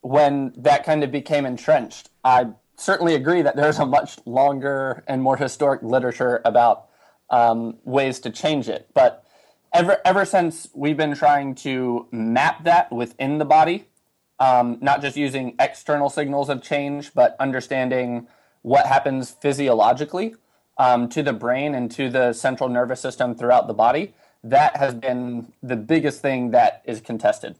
when that kind of became entrenched. I certainly agree that there's a much longer and more historic literature about um, ways to change it. But ever ever since we've been trying to map that within the body, um, not just using external signals of change, but understanding what happens physiologically um, to the brain and to the central nervous system throughout the body. That has been the biggest thing that is contested.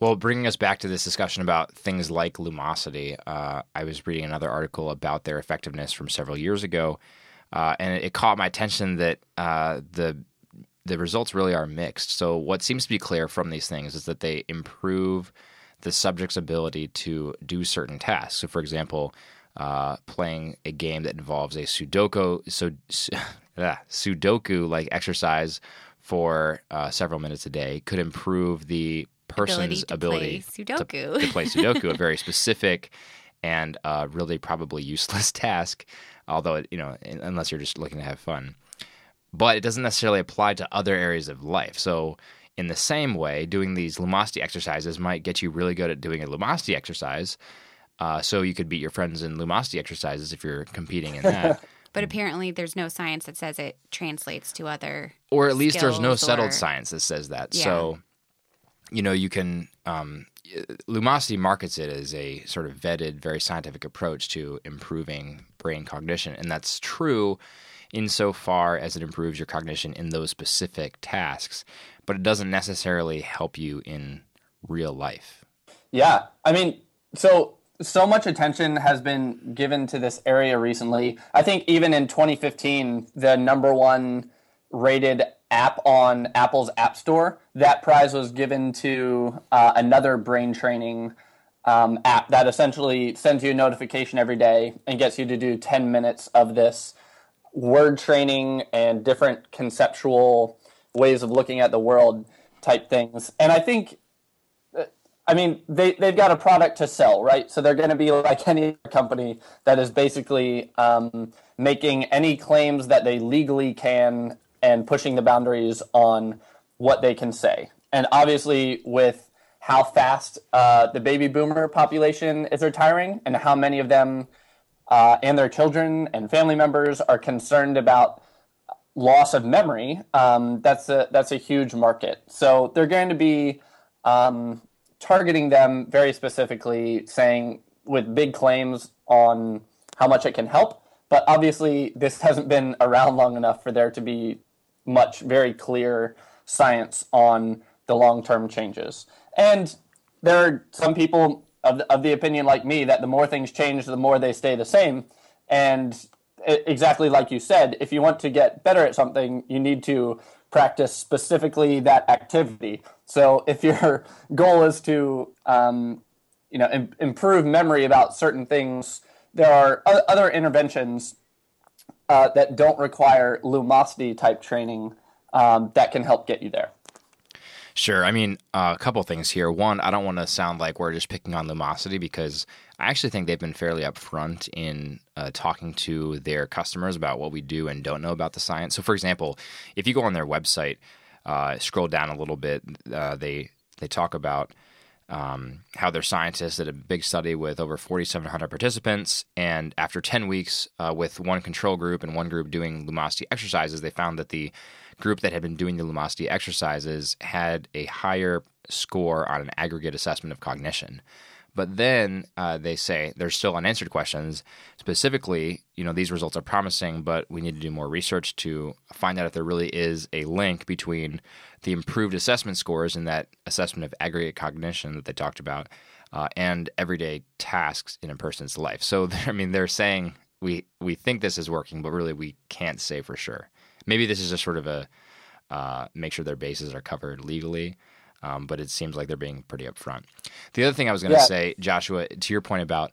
Well, bringing us back to this discussion about things like lumosity, uh, I was reading another article about their effectiveness from several years ago, uh, and it, caught my attention that uh, the the results really are mixed. So what seems to be clear from these things is that they improve the subject's ability to do certain tasks. So, for example, uh, playing a game that involves a Sudoku so uh, Sudoku like exercise for uh, several minutes a day could improve the person's ability ability, to play Sudoku. to, to play Sudoku, a very specific and uh, really probably useless task. Although it, you know, unless you're just looking to have fun, but it doesn't necessarily apply to other areas of life. So. In the same way, doing these Lumosity exercises might get you really good at doing a Lumosity exercise, uh, so you could beat your friends in Lumosity exercises if you're competing in that. But apparently, there's no science that says it translates to other. or at least there's no skills settled or- science that says that. Yeah. So, you know, you can. Um, Lumosity markets it as a sort of vetted, very scientific approach to improving brain cognition, and that's true insofar as it improves your cognition in those specific tasks, but it doesn't necessarily help you in real life. Yeah, I mean, so so much attention has been given to this area recently. I think even in 2015, the number one rated app on Apple's App Store, that prize was given to uh, another brain training um, app that essentially sends you a notification every day and gets you to do 10 minutes of this word training and different conceptual ways of looking at the world type things. And I think I mean, they, they've got a product to sell, right? So they're going to be like any company that is basically um, making any claims that they legally can and pushing the boundaries on what they can say. And obviously, with how fast uh, the baby boomer population is retiring and how many of them uh, and their children and family members are concerned about loss of memory, um, that's a that's a huge market. So they're going to be um, targeting them very specifically, saying with big claims on how much it can help. But obviously, this hasn't been around long enough for there to be much very clear science on the long term changes. And there are some people of the, of the opinion, like me, that the more things change, the more they stay the same. And exactly like you said, if you want to get better at something, you need to practice specifically that activity. So if your goal is to, um, you know, im- improve memory about certain things, there are o- other interventions uh, that don't require lumosity type training um, that can help get you there. Sure. I mean, uh, a couple things here. One, I don't want to sound like we're just picking on Lumosity because I actually think they've been fairly upfront in uh, talking to their customers about what we do and don't know about the science. So, for example, if you go on their website, uh, scroll down a little bit, uh, they they talk about um, how their scientists did a big study with over 4,700 participants, and after 10 weeks uh, with one control group and one group doing Lumosity exercises, they found that the group that had been doing the Lumosity exercises had a higher score on an aggregate assessment of cognition. But then uh, they say there's still unanswered questions. Specifically, you know, these results are promising, but we need to do more research to find out if there really is a link between the improved assessment scores and that assessment of aggregate cognition that they talked about uh, and everyday tasks in a person's life. So, I mean, they're saying we we think this is working, but really we can't say for sure. Maybe this is just sort of a uh, make sure their bases are covered legally. Um, but it seems like they're being pretty upfront. The other thing I was going to Yeah. say, Joshua, to your point about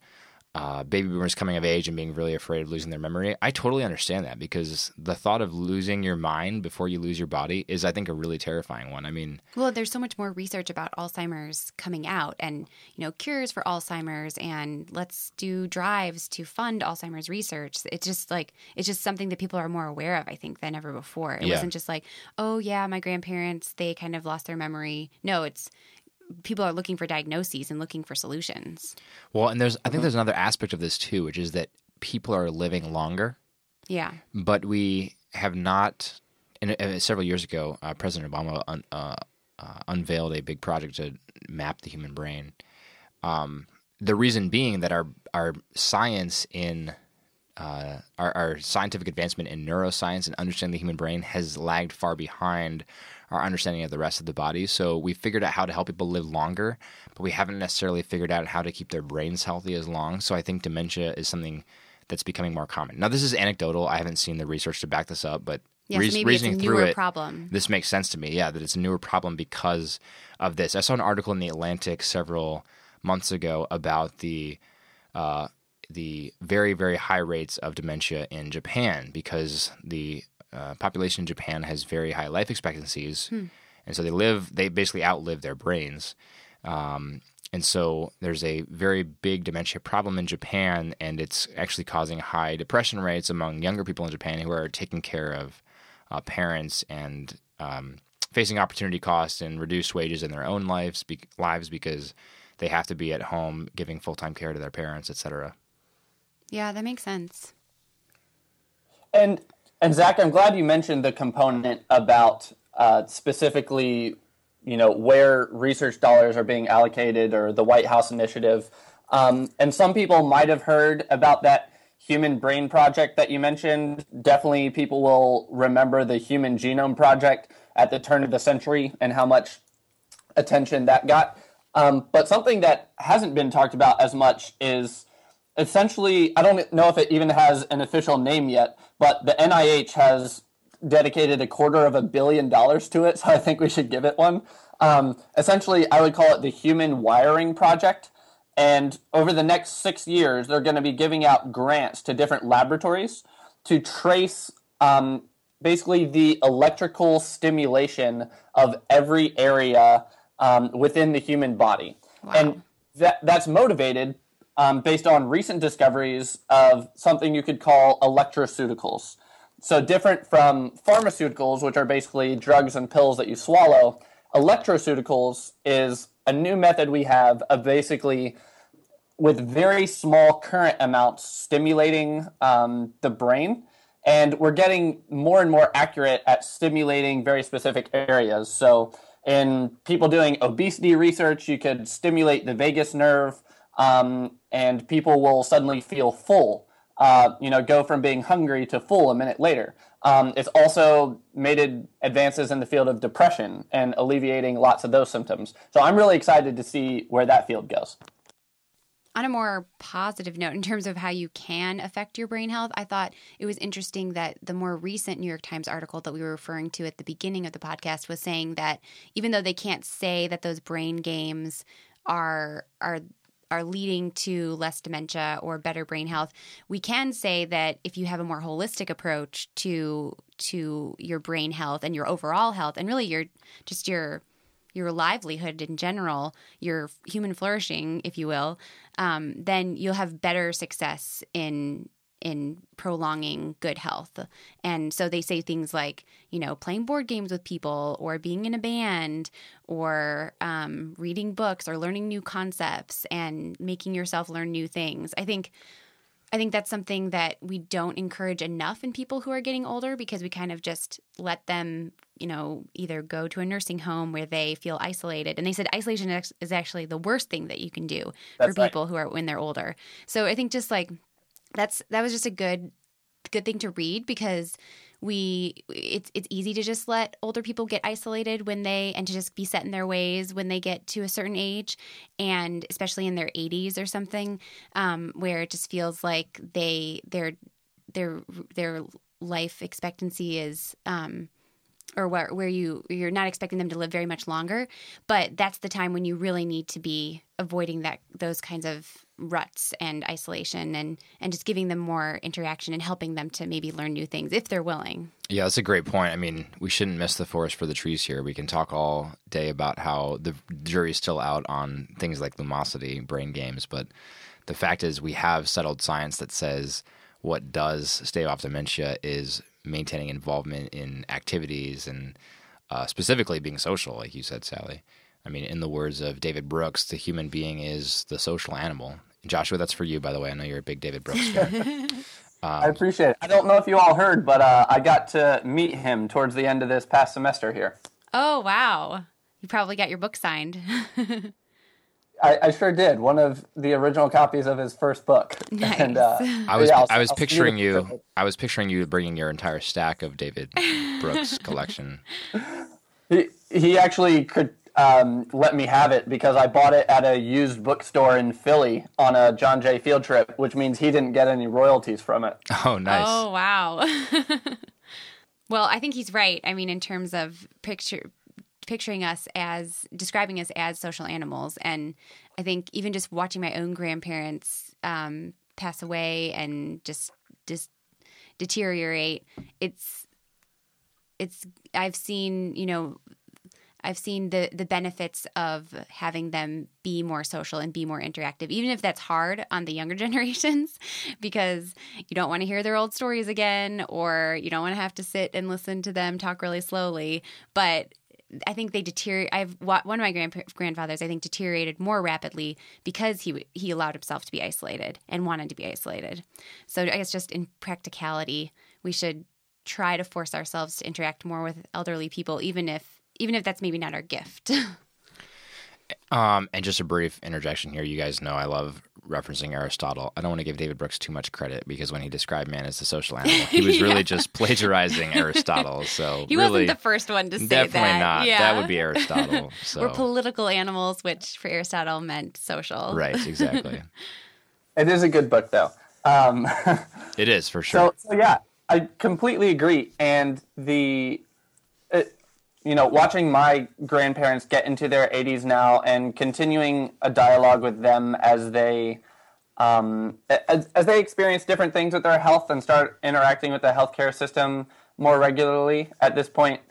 uh, baby boomers coming of age and being really afraid of losing their memory, I totally understand that because the thought of losing your mind before you lose your body is, I think, a really terrifying one. I mean, Well, there's so much more research about Alzheimer's coming out and, you know, cures for Alzheimer's and let's do drives to fund Alzheimer's research. It's just like it's just something that people are more aware of, I think, than ever before. It Yeah. wasn't just like, oh yeah, my grandparents, they kind of lost their memory. No, it's people are looking for diagnoses and looking for solutions. well, and there's, I think there's another aspect of this too, which is that people are living longer Yeah. but we have not. And uh, several years ago, uh, President Obama un, uh, uh, unveiled a big project to map the human brain. Um, the reason being that our our science in uh, our, our scientific advancement in neuroscience and understanding the human brain has lagged far behind our understanding of the rest of the body. So we figured out how to help people live longer, but we haven't necessarily figured out how to keep their brains healthy as long. So I think dementia is something that's becoming more common. Now, this is anecdotal. I haven't seen the research to back this up, but Yeah, so it's a reasoning through newer it, problem. this makes sense to me. Yeah, that it's a newer problem because of this. I saw an article in the Atlantic several months ago about the uh, the very very high rates of dementia in Japan because the uh, population in Japan has very high life expectancies, and so they live they basically outlive their brains. Um, and so there's a very big dementia problem in Japan, and it's actually causing high depression rates among younger people in Japan who are taking care of uh, parents and um, facing opportunity costs and reduced wages in their own lives, be- lives because they have to be at home giving full time care to their parents, etc. Yeah, that makes sense. And and Zach, I'm glad you mentioned the component about uh, specifically, you know, where research dollars are being allocated or the White House initiative. Um, and some people might have heard about that Human Brain Project that you mentioned. Definitely, people will remember the Human Genome Project at the turn of the century and how much attention that got. Um, but something that hasn't been talked about as much is essentially, I don't know if it even has an official name yet, but the NIH has dedicated a quarter of a billion dollars to it, so I think we should give it one. Um, essentially, I would call it the Human Wiring Project. And over the next six years, they're going to be giving out grants to different laboratories to trace um, basically the electrical stimulation of every area um, within the human body. And that, that's motivated um, based on recent discoveries of something you could call electroceuticals. So, different from pharmaceuticals, which are basically drugs and pills that you swallow, electroceuticals is a new method we have of basically with very small current amounts stimulating um, the brain. And we're getting more and more accurate at stimulating very specific areas. So, in people doing obesity research, you could stimulate the vagus nerve, um, and people will suddenly feel full. Uh, you know, go from being hungry to full a minute later. Um, it's also made advances in the field of depression and alleviating lots of those symptoms. So I'm really excited to see where that field goes. on a more positive note, in terms of how you can affect your brain health, I thought it was interesting that the more recent New York Times article that we were referring to at the beginning of the podcast was saying that even though they can't say that those brain games are are are leading to less dementia or better brain health, we can say that if you have a more holistic approach to to your brain health and your overall health and really your just your your livelihood in general, your human flourishing, if you will, um, then you'll have better success in in prolonging good health. And so they say things like, you know, playing board games with people, or being in a band, or um, reading books, or learning new concepts, and making yourself learn new things. I think. I think that's something that we don't encourage enough in people who are getting older because we kind of just let them, you know, either go to a nursing home where they feel isolated. And they said isolation is actually the worst thing that you can do That's for right. people who are when they're older. So I think just like that's that was just a good good thing to read because we it's it's easy to just let older people get isolated when they and to just be set in their ways when they get to a certain age and especially in their 80s or something um, where it just feels like they their their their life expectancy is um, or where where you you're not expecting them to live very much longer but that's the time when you really need to be avoiding that those kinds of ruts and isolation and and just giving them more interaction and helping them to maybe learn new things if they're willing Yeah, that's a great point. I mean, we shouldn't miss the forest for the trees here. We can talk all day about how the jury's still out on things like lumosity, brain games, but the fact is we have settled science that says what does stave off dementia is maintaining involvement in activities and uh, specifically being social, like you said, Sally. I mean, in the words of David Brooks, the human being is the social animal. Joshua, that's for you, by the way. I know you're a big David Brooks fan. I appreciate it. I don't know if you all heard, but uh, I got to meet him towards the end of this past semester here. oh wow you probably got your book signed I, I sure did. One of the original copies of his first book. Nice. And, uh, I was yeah, I'll- I was I'll picturing you picture. I was picturing you bringing your entire stack of David Brooks collection. He, he actually could um, let me have it because I bought it at a used bookstore in Philly on a John Jay field trip, which means he didn't get any royalties from it. Oh, nice. oh wow Well, I think he's right. I mean, in terms of picture picturing us as describing us as social animals, and I think even just watching my own grandparents um, pass away and just just deteriorate, it's it's I've seen you know I've seen the the benefits of having them be more social and be more interactive, even if that's hard on the younger generations, because you don't want to hear their old stories again, or you don't want to have to sit and listen to them talk really slowly. But I think they deteriorate. I've one of my grand, grandfathers. I think deteriorated more rapidly because he he allowed himself to be isolated and wanted to be isolated. So I guess just in practicality, we should try to force ourselves to interact more with elderly people, even if even if that's maybe not our gift. Um, and just a brief interjection here. You guys know I love referencing Aristotle. I don't want to give David Brooks too much credit because when he described man as the social animal, he was really just plagiarizing Aristotle. So he really, wasn't the first one to say that. definitely that. not. Yeah. That would be Aristotle. So We're political animals, which for Aristotle meant social. right, exactly. It is a good book, though. Um, it is for sure. So, so yeah, I completely agree. And the, it, you know, watching my grandparents get into their 80s now and continuing a dialogue with them as they, um, as, as they experience different things with their health and start interacting with the healthcare system more regularly. At this point,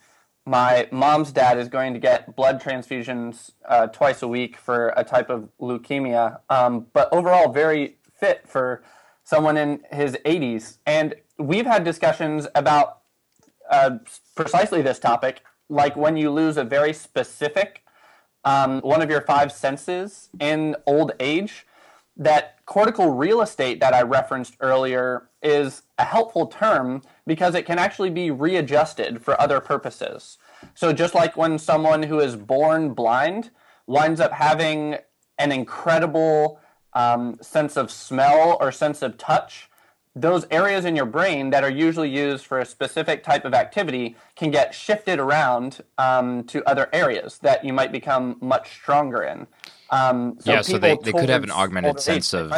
my mom's dad is going to get blood transfusions uh, twice a week for a type of leukemia, um, but overall very fit for someone in his 80s. And we've had discussions about uh, precisely this topic, like when you lose a very specific um, one of your five senses in old age, that cortical real estate that I referenced earlier is a helpful term because it can actually be readjusted for other purposes. So, just like when someone who is born blind winds up having an incredible um, sense of smell or sense of touch, those areas in your brain that are usually used for a specific type of activity can get shifted around um, to other areas that you might become much stronger in. Um, so yeah, so they, they could have an augmented sense of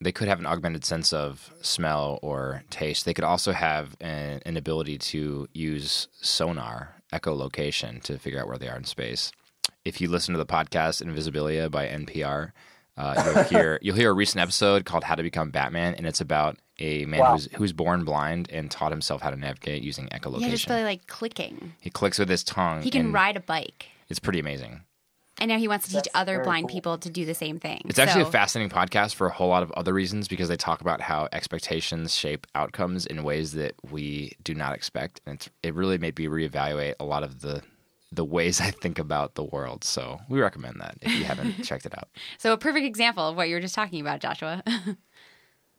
they could have an augmented sense of smell or taste. They could also have an, an ability to use sonar echolocation to figure out where they are in space. If you listen to the podcast Invisibilia by NPR, uh, you'll hear you'll hear a recent episode called "How to Become Batman," and it's about a man Wow. who's who's born blind and taught himself how to navigate using echolocation. Yeah, just really like clicking. he clicks with his tongue. He can and ride a bike. It's pretty amazing. And now he wants to teach That's other blind cool. people to do the same thing. It's actually So- a fascinating podcast for a whole lot of other reasons because they talk about how expectations shape outcomes in ways that we do not expect, and it's, it really made me reevaluate a lot of the the ways I think about the world. So we recommend that if you haven't checked it out. So a perfect example of what you were just talking about, Joshua.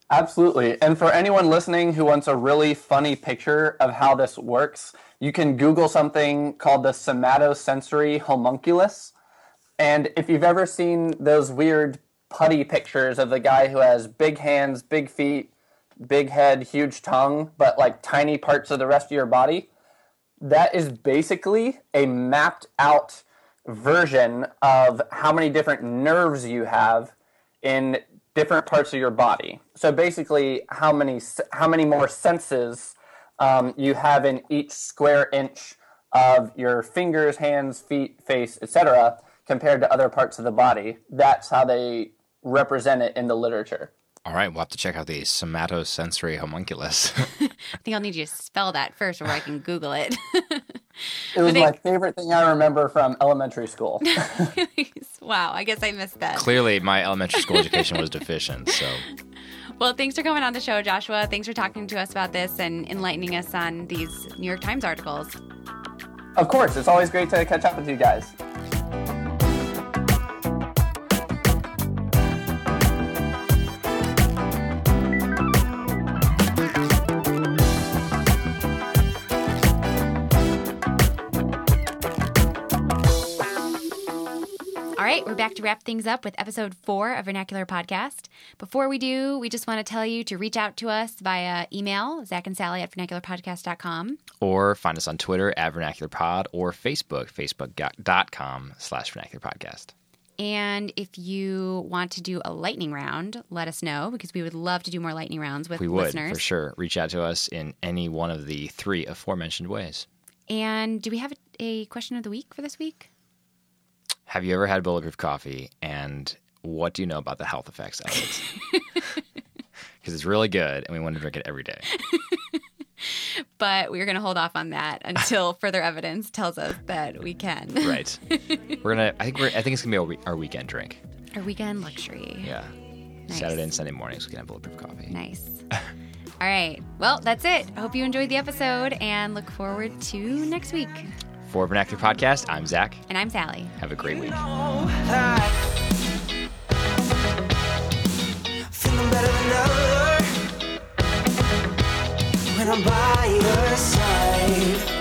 Absolutely. And for anyone listening who wants a really funny picture of how this works, you can Google something called the somatosensory homunculus. And if you've ever seen those weird putty pictures of the guy who has big hands, big feet, big head, huge tongue, but like tiny parts of the rest of your body, that is basically a mapped out version of how many different nerves you have in different parts of your body. So basically, how many how many more senses um, you have in each square inch of your fingers, hands, feet, face, etc., compared to other parts of the body. That's how they represent it in the literature. All right, we'll have to check out the somatosensory homunculus. I think I'll need you to spell that first before I can Google it. It was they- my favorite thing I remember from elementary school. wow, I guess I missed that. Clearly, my elementary school education was deficient. So Well, thanks for coming on the show, Joshua. Thanks for talking to us about this and enlightening us on these New York Times articles. of course, it's always great to catch up with you guys. Right, we're back to wrap things up with episode four of Vernacular Podcast. Before we do, we just want to tell you to reach out to us via email, Zach and Sally at vernacularpodcast.com. or find us on Twitter at vernacularpod or Facebook, facebook.com slash vernacular podcast. And if you want to do a lightning round, let us know because we would love to do more lightning rounds with We would, listeners. for sure. Reach out to us in any one of the three aforementioned ways. And do we have a, a question of the week for this week? Have you ever had bulletproof coffee? And what do you know about the health effects of it? Because it's really good, and we want to drink it every day. But we're going to hold off on that until further evidence tells us that we can. Right. we're gonna. I think we're. I think it's gonna be our, we- our weekend drink. Our weekend luxury. Yeah. Nice. Saturday and Sunday mornings we can have bulletproof coffee. Nice. All right. Well, that's it. I hope you enjoyed the episode and look forward to next week. For Vernacular Podcast, I'm Zach. And I'm Sally. Have a great week. I'm by your side.